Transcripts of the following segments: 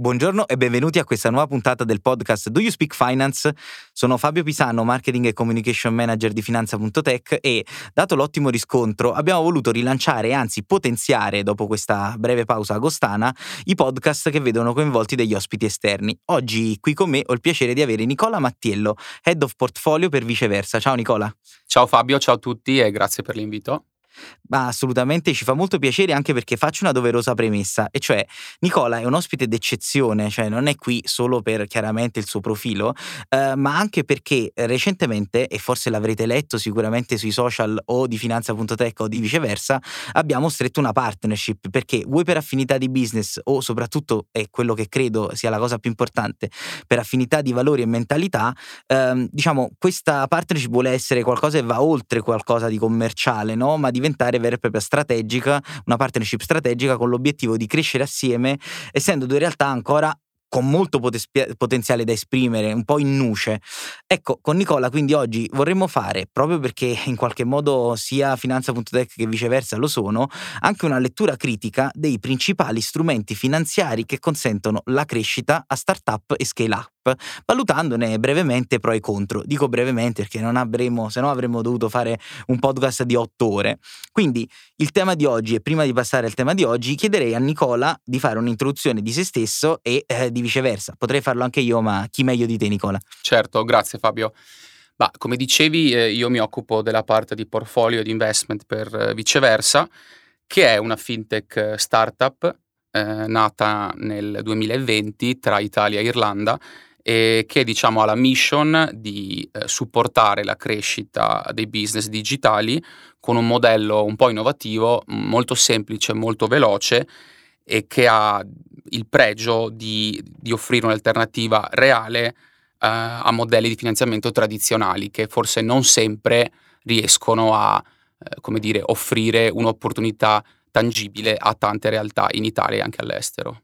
Buongiorno e benvenuti a questa nuova puntata del podcast Do You Speak Finance? Sono Fabio Pisano, Marketing e Communication Manager di Finanza.tech e, dato l'ottimo riscontro, abbiamo voluto rilanciare anzi potenziare, dopo questa breve pausa agostana, i podcast che vedono coinvolti degli ospiti esterni. Oggi qui con me ho il piacere di avere Nicola Mattiello, Head of Portfolio per Viceversa. Ciao Nicola. Ciao Fabio, ciao a tutti e grazie per l'invito. Ma assolutamente ci fa molto piacere anche perché faccio una doverosa premessa, e cioè Nicola è un ospite d'eccezione, cioè non è qui solo per chiaramente il suo profilo, eh, ma anche perché recentemente, e forse l'avrete letto sicuramente sui social o di finanza.tech o di viceversa, abbiamo stretto una partnership perché vuoi per affinità di business o soprattutto è quello che credo sia la cosa più importante, per affinità di valori e mentalità, ehm, diciamo questa partnership vuole essere qualcosa che va oltre qualcosa di commerciale, no? ma diventare diventare vera e propria strategica, una partnership strategica con l'obiettivo di crescere assieme, essendo due realtà ancora con molto potenziale da esprimere, un po' in nuce. Ecco, con Nicola quindi oggi vorremmo fare, proprio perché in qualche modo sia Finanza.tech che viceversa lo sono, anche una lettura critica dei principali strumenti finanziari che consentono la crescita a startup e scale up valutandone brevemente pro e contro. Dico brevemente perché non avremo, se no avremmo dovuto fare un podcast di otto ore. Quindi il tema di oggi, e prima di passare al tema di oggi, chiederei a Nicola di fare un'introduzione di se stesso e eh, di viceversa. Potrei farlo anche io, ma chi meglio di te, Nicola? Certo, grazie Fabio. Bah, come dicevi, eh, io mi occupo della parte di portfolio di investment per eh, viceversa, che è una fintech startup eh, nata nel 2020 tra Italia e Irlanda e che diciamo, ha la mission di eh, supportare la crescita dei business digitali con un modello un po' innovativo, molto semplice, molto veloce e che ha il pregio di, di offrire un'alternativa reale a modelli di finanziamento tradizionali che forse non sempre riescono a eh, come dire, offrire un'opportunità tangibile a tante realtà in Italia e anche all'estero.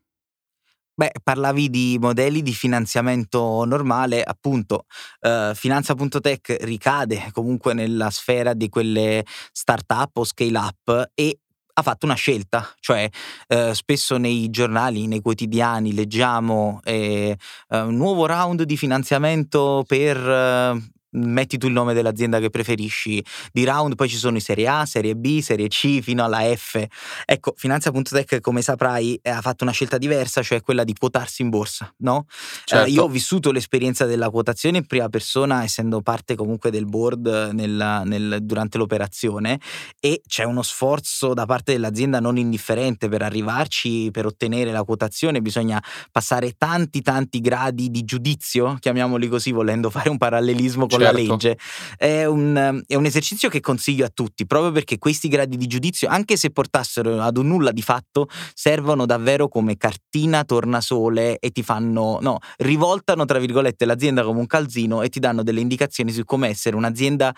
Beh, parlavi di modelli di finanziamento normale, appunto, eh, Finanza.tech ricade comunque nella sfera di quelle start-up o scale-up e ha fatto una scelta, cioè eh, spesso nei giornali, nei quotidiani leggiamo eh, eh un nuovo round di finanziamento per eh, metti tu il nome dell'azienda che preferisci di round, poi ci sono i serie A, serie B, serie C fino alla F. Ecco, Finanza.tech come saprai ha fatto una scelta diversa, cioè quella di quotarsi in borsa, no? Certo. Eh, io ho vissuto l'esperienza della quotazione in prima persona, essendo parte comunque del board nel, nel, durante l'operazione e c'è uno sforzo da parte dell'azienda non indifferente per arrivarci, per ottenere la quotazione, bisogna passare tanti tanti gradi di giudizio, chiamiamoli così, volendo fare un parallelismo con certo. La legge. È un, è un, esercizio che consiglio a tutti, proprio perché questi gradi di giudizio, anche se portassero ad un nulla di fatto, servono davvero come cartina tornasole e ti fanno, no, rivoltano tra virgolette l'azienda come un calzino e ti danno delle indicazioni su come essere un'azienda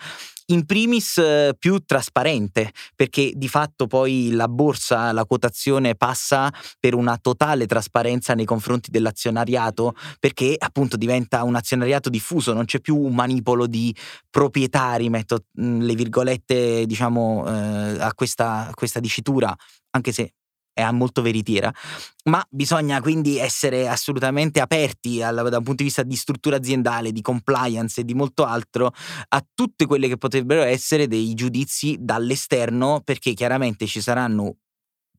in primis eh, più trasparente, perché di fatto poi la borsa, la quotazione passa per una totale trasparenza nei confronti dell'azionariato, perché appunto diventa un azionariato diffuso, non c'è più un manipolo di proprietari, metto mm, le virgolette diciamo eh, a, questa, a questa dicitura, anche se è molto veritiera, ma bisogna quindi essere assolutamente aperti al, da un punto di vista di struttura aziendale, di compliance e di molto altro a tutte quelle che potrebbero essere dei giudizi dall'esterno, perché chiaramente ci saranno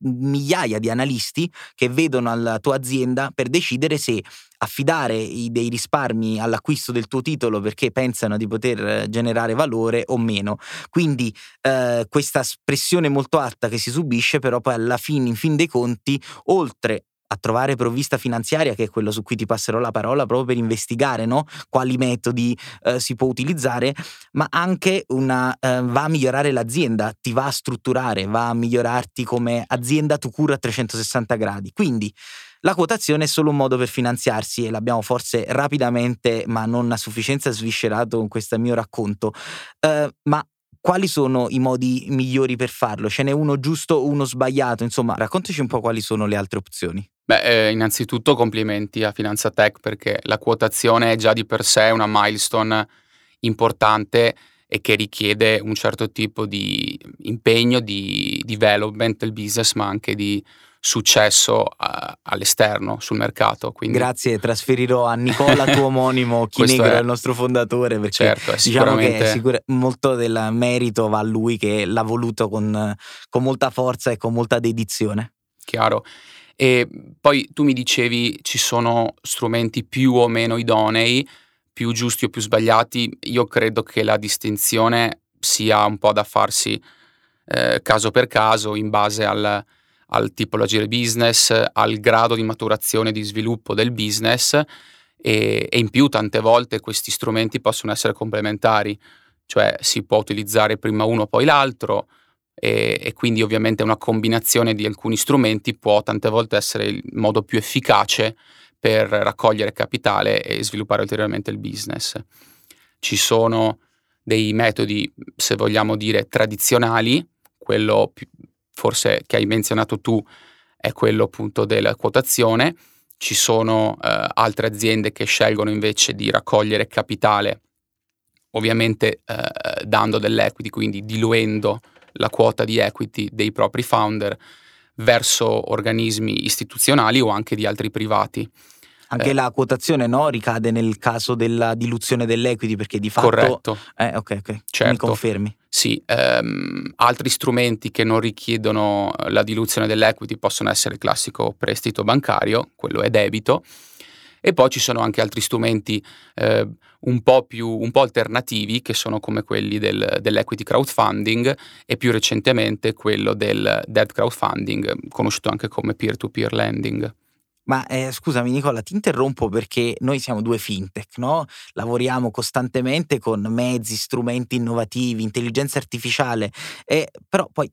migliaia di analisti che vedono la tua azienda per decidere se affidare i, dei risparmi all'acquisto del tuo titolo perché pensano di poter generare valore o meno. Quindi eh, questa pressione molto alta che si subisce però poi alla fine, in fin dei conti, oltre a trovare provvista finanziaria, che è quello su cui ti passerò la parola, proprio per investigare no? quali metodi eh, si può utilizzare, ma anche una, eh, va a migliorare l'azienda, ti va a strutturare, va a migliorarti come azienda tu cura a 360 gradi. Quindi la quotazione è solo un modo per finanziarsi e l'abbiamo forse rapidamente, ma non a sufficienza sviscerato con questo mio racconto. Uh, ma quali sono i modi migliori per farlo? Ce n'è uno giusto uno sbagliato? Insomma, raccontaci un po' quali sono le altre opzioni. Beh, eh, innanzitutto complimenti a Finanza Tech perché la quotazione è già di per sé una milestone importante e che richiede un certo tipo di impegno, di development del business, ma anche di successo uh, all'esterno, sul mercato. Quindi... Grazie, trasferirò a Nicola, tuo omonimo, Chi Negro, è il nostro fondatore, perché certo, diciamo che sicura- molto del merito va a lui che l'ha voluto con, con molta forza e con molta dedizione. Chiaro. E poi tu mi dicevi ci sono strumenti più o meno idonei, più giusti o più sbagliati. Io credo che la distinzione sia un po' da farsi eh, caso per caso in base al, al tipologia del business, al grado di maturazione e di sviluppo del business e, e in più tante volte questi strumenti possono essere complementari, cioè si può utilizzare prima uno poi l'altro e, e, quindi ovviamente una combinazione di alcuni strumenti può tante volte essere il modo più efficace per raccogliere capitale e sviluppare ulteriormente il business. Ci sono dei metodi, se vogliamo dire, tradizionali, quello più, forse che hai menzionato tu è quello appunto della quotazione, ci sono eh, altre aziende che scelgono invece di raccogliere capitale, ovviamente eh, dando dell'equity, quindi diluendo la quota di equity dei propri founder verso organismi istituzionali o anche di altri privati. Anche eh, la quotazione no, ricade nel caso della diluzione dell'equity perché di fatto... Corretto. Eh, ok, ok. Certo. Mi confermi? Sì, ehm, altri strumenti che non richiedono la diluzione dell'equity possono essere il classico prestito bancario, quello è debito, e poi ci sono anche altri strumenti eh, un, po più, un po' alternativi che sono come quelli del, dell'equity crowdfunding e più recentemente quello del debt crowdfunding, conosciuto anche come peer-to-peer lending. Ma eh, scusami Nicola, ti interrompo perché noi siamo due fintech, no? Lavoriamo costantemente con mezzi, strumenti innovativi, intelligenza artificiale, eh, però poi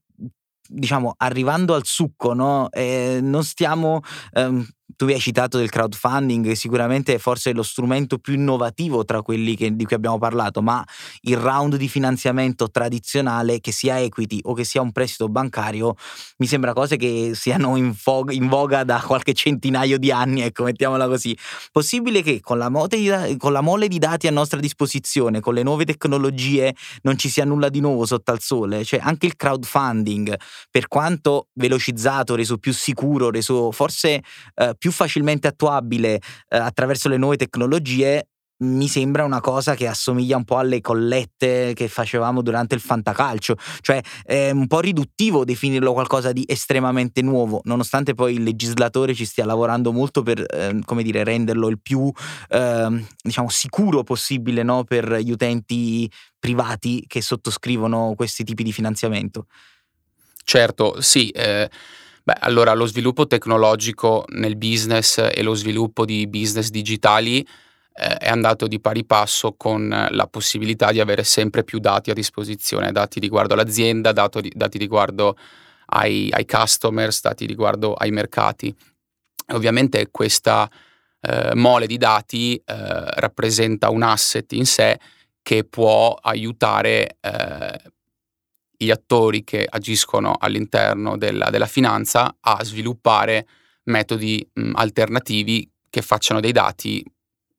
diciamo arrivando al succo, no? eh, non stiamo ehm, tu hai citato del crowdfunding, sicuramente forse è lo strumento più innovativo tra quelli che, di cui abbiamo parlato, ma il round di finanziamento tradizionale, che sia equity o che sia un prestito bancario, mi sembra cose che siano in, voga, in voga da qualche centinaio di anni, ecco, mettiamola così. Possibile che con la, di, con la mole di dati a nostra disposizione, con le nuove tecnologie, non ci sia nulla di nuovo sotto al sole? Cioè anche il crowdfunding, per quanto velocizzato, reso più sicuro, reso forse eh, più facilmente attuabile eh, attraverso le nuove tecnologie, mi sembra una cosa che assomiglia un po' alle collette che facevamo durante il fantacalcio, cioè è un po' riduttivo definirlo qualcosa di estremamente nuovo, nonostante poi il legislatore ci stia lavorando molto per, eh, come dire, renderlo il più, eh, diciamo, sicuro possibile no? per gli utenti privati che sottoscrivono questi tipi di finanziamento. Certo, sì. Eh Beh, allora lo sviluppo tecnologico nel business e lo sviluppo di business digitali eh, è andato di pari passo con la possibilità di avere sempre più dati a disposizione, dati riguardo all'azienda, dati, dati riguardo ai, ai, customers, dati riguardo ai mercati. E ovviamente questa eh, mole di dati eh, rappresenta un asset in sé che può aiutare eh, gli attori che agiscono all'interno della, della finanza a sviluppare metodi mh, alternativi che facciano dei dati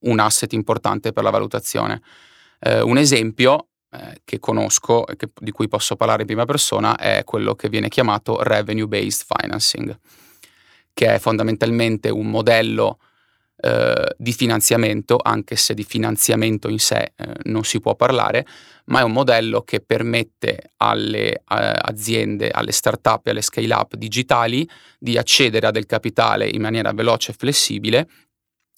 un asset importante per la valutazione. Eh, un esempio eh, che conosco e che, di cui posso parlare in prima persona è quello che viene chiamato revenue based financing, che è fondamentalmente un modello eh, di finanziamento, anche se di finanziamento in sé eh, non si può parlare, ma è un modello che permette alle eh, aziende, alle start-up e alle scale-up digitali di accedere a del capitale in maniera veloce e flessibile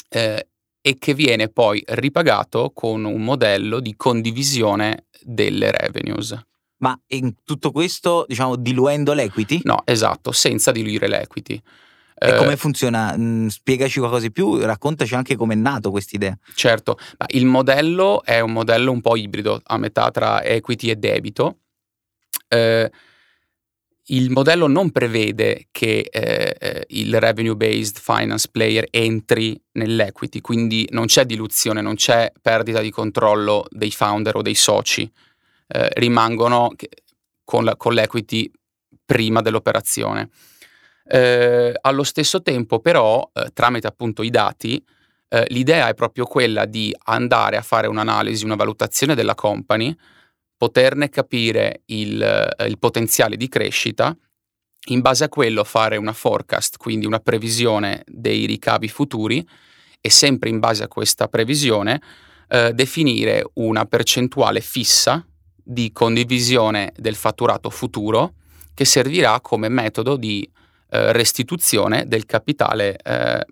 eh, e che viene poi ripagato con un modello di condivisione delle revenues. Ma in tutto questo, diciamo, diluendo l'equity? No, esatto, senza diluire l'equity. E come funziona? Mm, spiegaci qualcosa di più, raccontaci anche come è nato questa idea. Certo, il modello è un modello un po' ibrido, a metà tra equity e debito. Eh, il modello non prevede che eh, eh il revenue based finance player entri nell'equity, quindi non c'è diluzione, non c'è perdita di controllo dei founder o dei soci, eh, rimangono con, la, con l'equity prima dell'operazione. Eh, allo stesso tempo però, eh, tramite appunto i dati, eh, l'idea è proprio quella di andare a fare un'analisi, una valutazione della company, poterne capire il, eh, il potenziale di crescita, in base a quello fare una forecast, quindi una previsione dei ricavi futuri e sempre in base a questa previsione eh, definire una percentuale fissa di condivisione del fatturato futuro che servirà come metodo di eh, restituzione del capitale eh,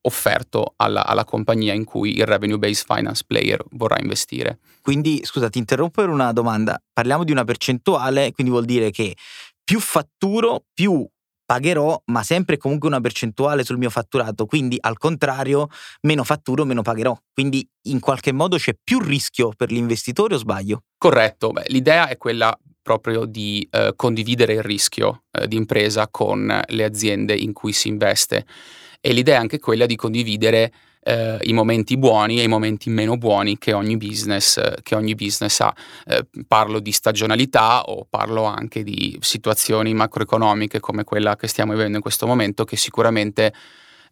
offerto alla, alla, compagnia in cui il revenue based finance player vorrà investire. Quindi, scusa, ti interrompo per una domanda. Parliamo di una percentuale, quindi vuol dire che più fatturo, più pagherò, ma sempre comunque una percentuale sul mio fatturato. Quindi, al contrario, meno fatturo, meno pagherò. Quindi, in qualche modo c'è più rischio per l'investitore o sbaglio? Corretto. Beh, l'idea è quella proprio di eh, condividere il rischio eh, di impresa con le aziende in cui si investe e l'idea è anche quella di condividere eh, i momenti buoni e i momenti meno buoni che ogni business, che ogni business ha. Eh, parlo di stagionalità o parlo anche di situazioni macroeconomiche come quella che stiamo vivendo in questo momento che sicuramente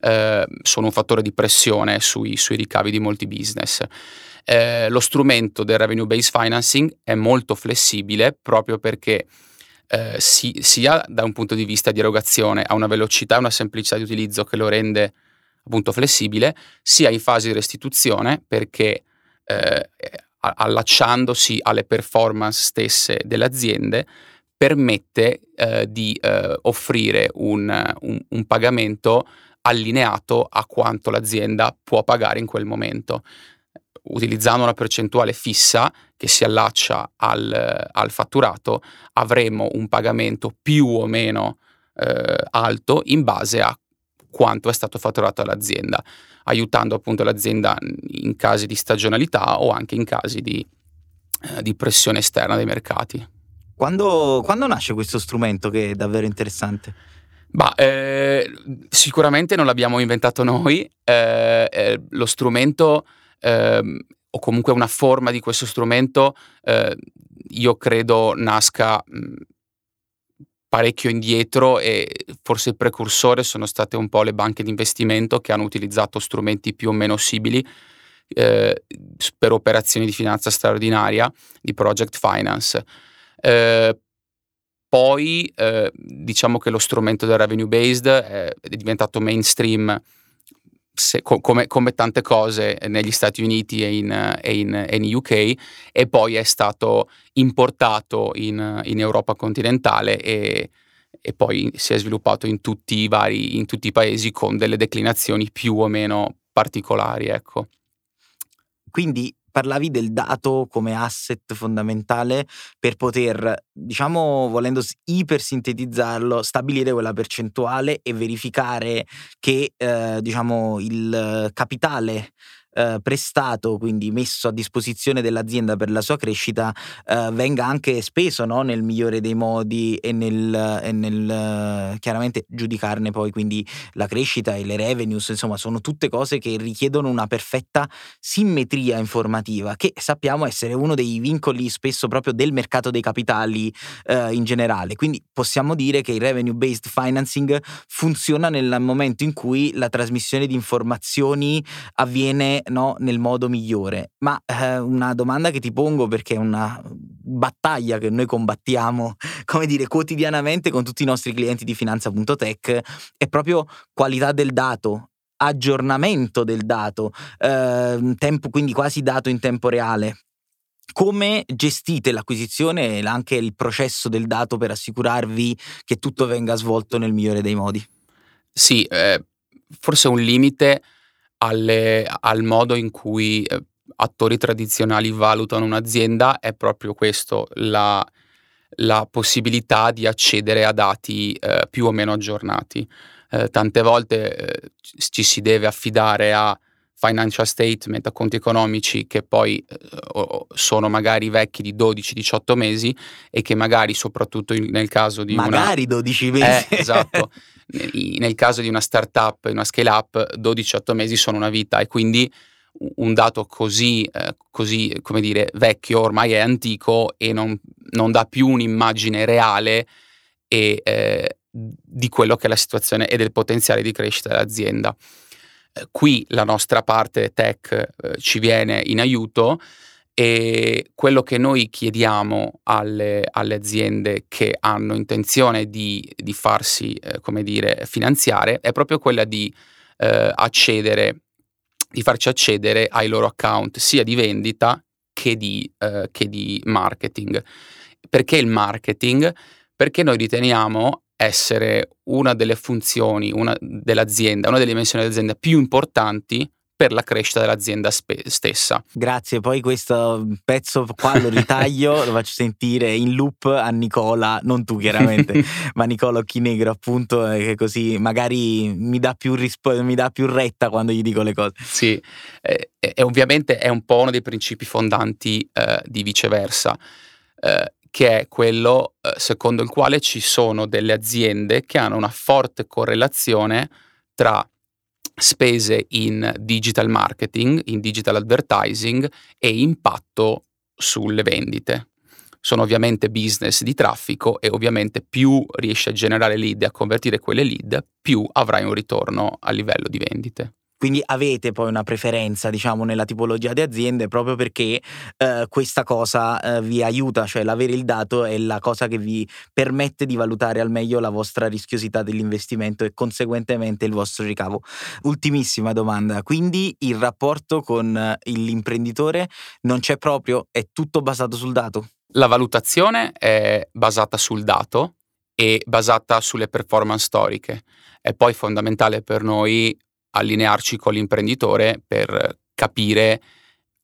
eh, sono un fattore di pressione sui, sui ricavi di molti business. Eh, lo strumento del revenue based financing è molto flessibile proprio perché eh, si, sia da un punto di vista di erogazione ha una velocità e una semplicità di utilizzo che lo rende appunto flessibile, sia in fase di restituzione perché eh, allacciandosi alle performance stesse delle aziende permette eh, di eh, offrire un, un, un pagamento allineato a quanto l'azienda può pagare in quel momento. Utilizzando una percentuale fissa che si allaccia al, al fatturato, avremo un pagamento più o meno eh, alto in base a quanto è stato fatturato all'azienda, aiutando appunto l'azienda in casi di stagionalità o anche in casi di, eh, di pressione esterna dei mercati. Quando, quando, nasce questo strumento che è davvero interessante? Bah, eh, sicuramente non l'abbiamo inventato noi, eh, eh lo strumento ehm, o comunque una forma di questo strumento, eh, io credo nasca mh, parecchio indietro e forse il precursore sono state un po' le banche di investimento che hanno utilizzato strumenti più o meno simili eh, per operazioni di finanza straordinaria, di project finance. Eh, poi eh, diciamo che lo strumento del revenue based è diventato mainstream se, co- come, come, tante cose negli Stati Uniti e in, e, in, e in, UK e poi è stato importato in, in Europa continentale e, e, poi si è sviluppato in tutti, i vari, in tutti i paesi con delle declinazioni più o meno particolari. Ecco. Quindi parlavi del dato come asset fondamentale per poter, diciamo, volendo ipersintetizzarlo, stabilire quella percentuale e verificare che, eh, diciamo, il capitale eh, prestato, quindi messo a disposizione dell'azienda per la sua crescita, eh, venga anche speso no? nel migliore dei modi e nel, e nel chiaramente giudicarne poi quindi la crescita e le revenues, insomma sono tutte cose che richiedono una perfetta simmetria informativa che sappiamo essere uno dei vincoli spesso proprio del mercato dei capitali eh, in generale. Quindi possiamo dire che il revenue based financing funziona nel momento in cui la trasmissione di informazioni avviene no, nel modo migliore. Ma eh, una domanda che ti pongo perché è una battaglia che noi combattiamo, come dire, quotidianamente con tutti i nostri clienti di finanza.tech è proprio qualità del dato, aggiornamento del dato, eh, tempo, quindi quasi dato in tempo reale. Come gestite l'acquisizione e anche il processo del dato per assicurarvi che tutto venga svolto nel migliore dei modi? Sì, eh, forse un limite alle, al modo in cui eh, attori tradizionali valutano un'azienda è proprio questo, la, la possibilità di accedere a dati eh, più o meno aggiornati. Eh, tante volte eh, ci si deve affidare a financial statement, a conti economici che poi eh, sono magari vecchi di 12-18 mesi e che magari soprattutto in, nel caso di magari una... Magari 12 mesi. Eh, esatto. nel caso di una startup, una scale up, 12-18 mesi sono una vita e quindi un dato così, eh, così, come dire, vecchio ormai è antico e non, non dà più un'immagine reale e, eh, di quello che è la situazione e del potenziale di crescita dell'azienda. Eh, qui la nostra parte tech eh, ci viene in aiuto E quello che noi chiediamo alle, alle aziende che hanno intenzione di, di farsi, eh, come dire, finanziare è proprio quella di eh, accedere, di farci accedere ai loro account sia di vendita che di, eh, che di marketing. Perché il marketing? Perché noi riteniamo essere una delle funzioni una dell'azienda, una delle dimensioni dell'azienda più importanti per la crescita dell'azienda spe- stessa. Grazie, poi questo pezzo qua lo ritaglio, lo faccio sentire in loop a Nicola, non tu chiaramente, ma Nicola Occhinegro appunto, eh, che così magari mi dà più, rispo- mi dà più retta quando gli dico le cose. Sì, e, e ovviamente è un po' uno dei principi fondanti eh, di viceversa. Eh, che è quello eh, secondo il quale ci sono delle aziende che hanno una forte correlazione tra spese in digital marketing, in digital advertising e impatto sulle vendite. Sono ovviamente business di traffico e ovviamente più riesci a generare lead e a convertire quelle lead, più avrai un ritorno a livello di vendite. Quindi avete poi una preferenza, diciamo, nella tipologia di aziende proprio perché eh, questa cosa eh, vi aiuta, cioè l'avere il dato è la cosa che vi permette di valutare al meglio la vostra rischiosità dell'investimento e conseguentemente il vostro ricavo. Ultimissima domanda, quindi il rapporto con eh, l'imprenditore non c'è proprio, è tutto basato sul dato? La valutazione è basata sul dato e basata sulle performance storiche. È poi fondamentale per noi allinearci con l'imprenditore per capire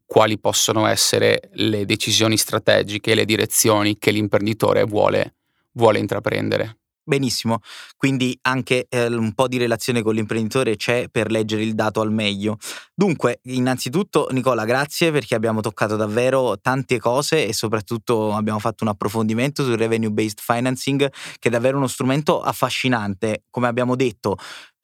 quali possono essere le decisioni strategiche, le direzioni che l'imprenditore vuole, vuole intraprendere. Benissimo, quindi anche eh, un po' di relazione con l'imprenditore c'è per leggere il dato al meglio. Dunque, innanzitutto Nicola, grazie perché abbiamo toccato davvero tante cose e soprattutto abbiamo fatto un approfondimento sul revenue based financing che è davvero uno strumento affascinante. Come abbiamo detto,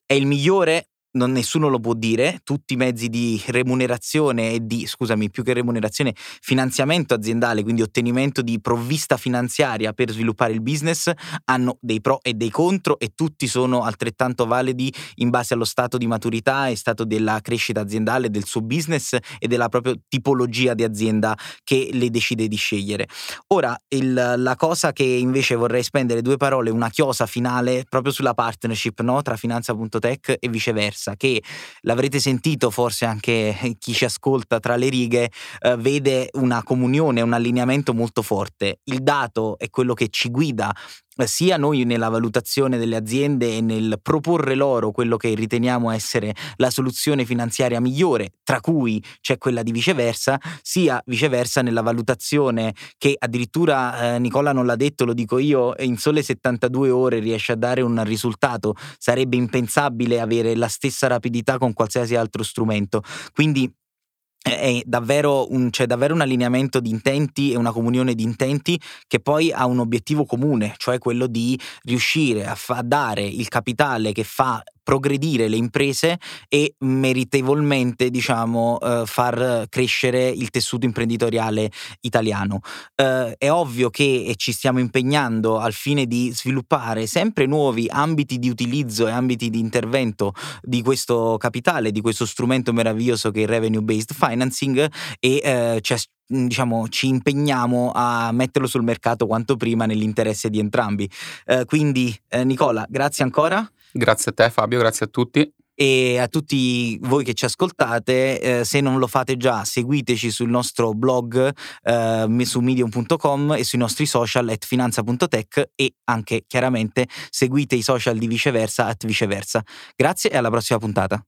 è il migliore non, nessuno lo può dire, tutti i mezzi di remunerazione e di, scusami, più che remunerazione, finanziamento aziendale, quindi ottenimento di provvista finanziaria per sviluppare il business, hanno dei pro e dei contro e tutti sono altrettanto validi in base allo stato di maturità e stato della crescita aziendale, del suo business e della propria tipologia di azienda che le decide di scegliere. Ora, il, la cosa che invece vorrei spendere due parole, una chiosa finale proprio sulla partnership no? tra finanza.tech e viceversa diversa, che l'avrete sentito forse anche chi ci ascolta tra le righe, eh, vede una comunione, un allineamento molto forte. Il dato è quello che ci guida sia noi nella valutazione delle aziende e nel proporre loro quello che riteniamo essere la soluzione finanziaria migliore, tra cui c'è quella di viceversa, sia viceversa nella valutazione che addirittura eh, Nicola non l'ha detto, lo dico io, in sole 72 ore riesce a dare un risultato, sarebbe impensabile avere la stessa rapidità con qualsiasi altro strumento. Quindi davvero un, c'è davvero un allineamento di intenti e una comunione di intenti che poi ha un obiettivo comune, cioè quello di riuscire a, fa, dare il capitale che fa progredire le imprese e meritevolmente diciamo eh, far crescere il tessuto imprenditoriale italiano. Eh, è ovvio che ci stiamo impegnando al fine di sviluppare sempre nuovi ambiti di utilizzo e ambiti di intervento di questo capitale, di questo strumento meraviglioso che è il revenue based financing e eh, ci diciamo, ci impegniamo a metterlo sul mercato quanto prima nell'interesse di entrambi. Eh, quindi, eh, Nicola, grazie ancora. Grazie a te Fabio, grazie a tutti. E a tutti voi che ci ascoltate, eh, se non lo fate già, seguiteci sul nostro blog eh, su medium.com e sui nostri social at finanza.tech e anche chiaramente seguite i social di viceversa at viceversa. Grazie e alla prossima puntata.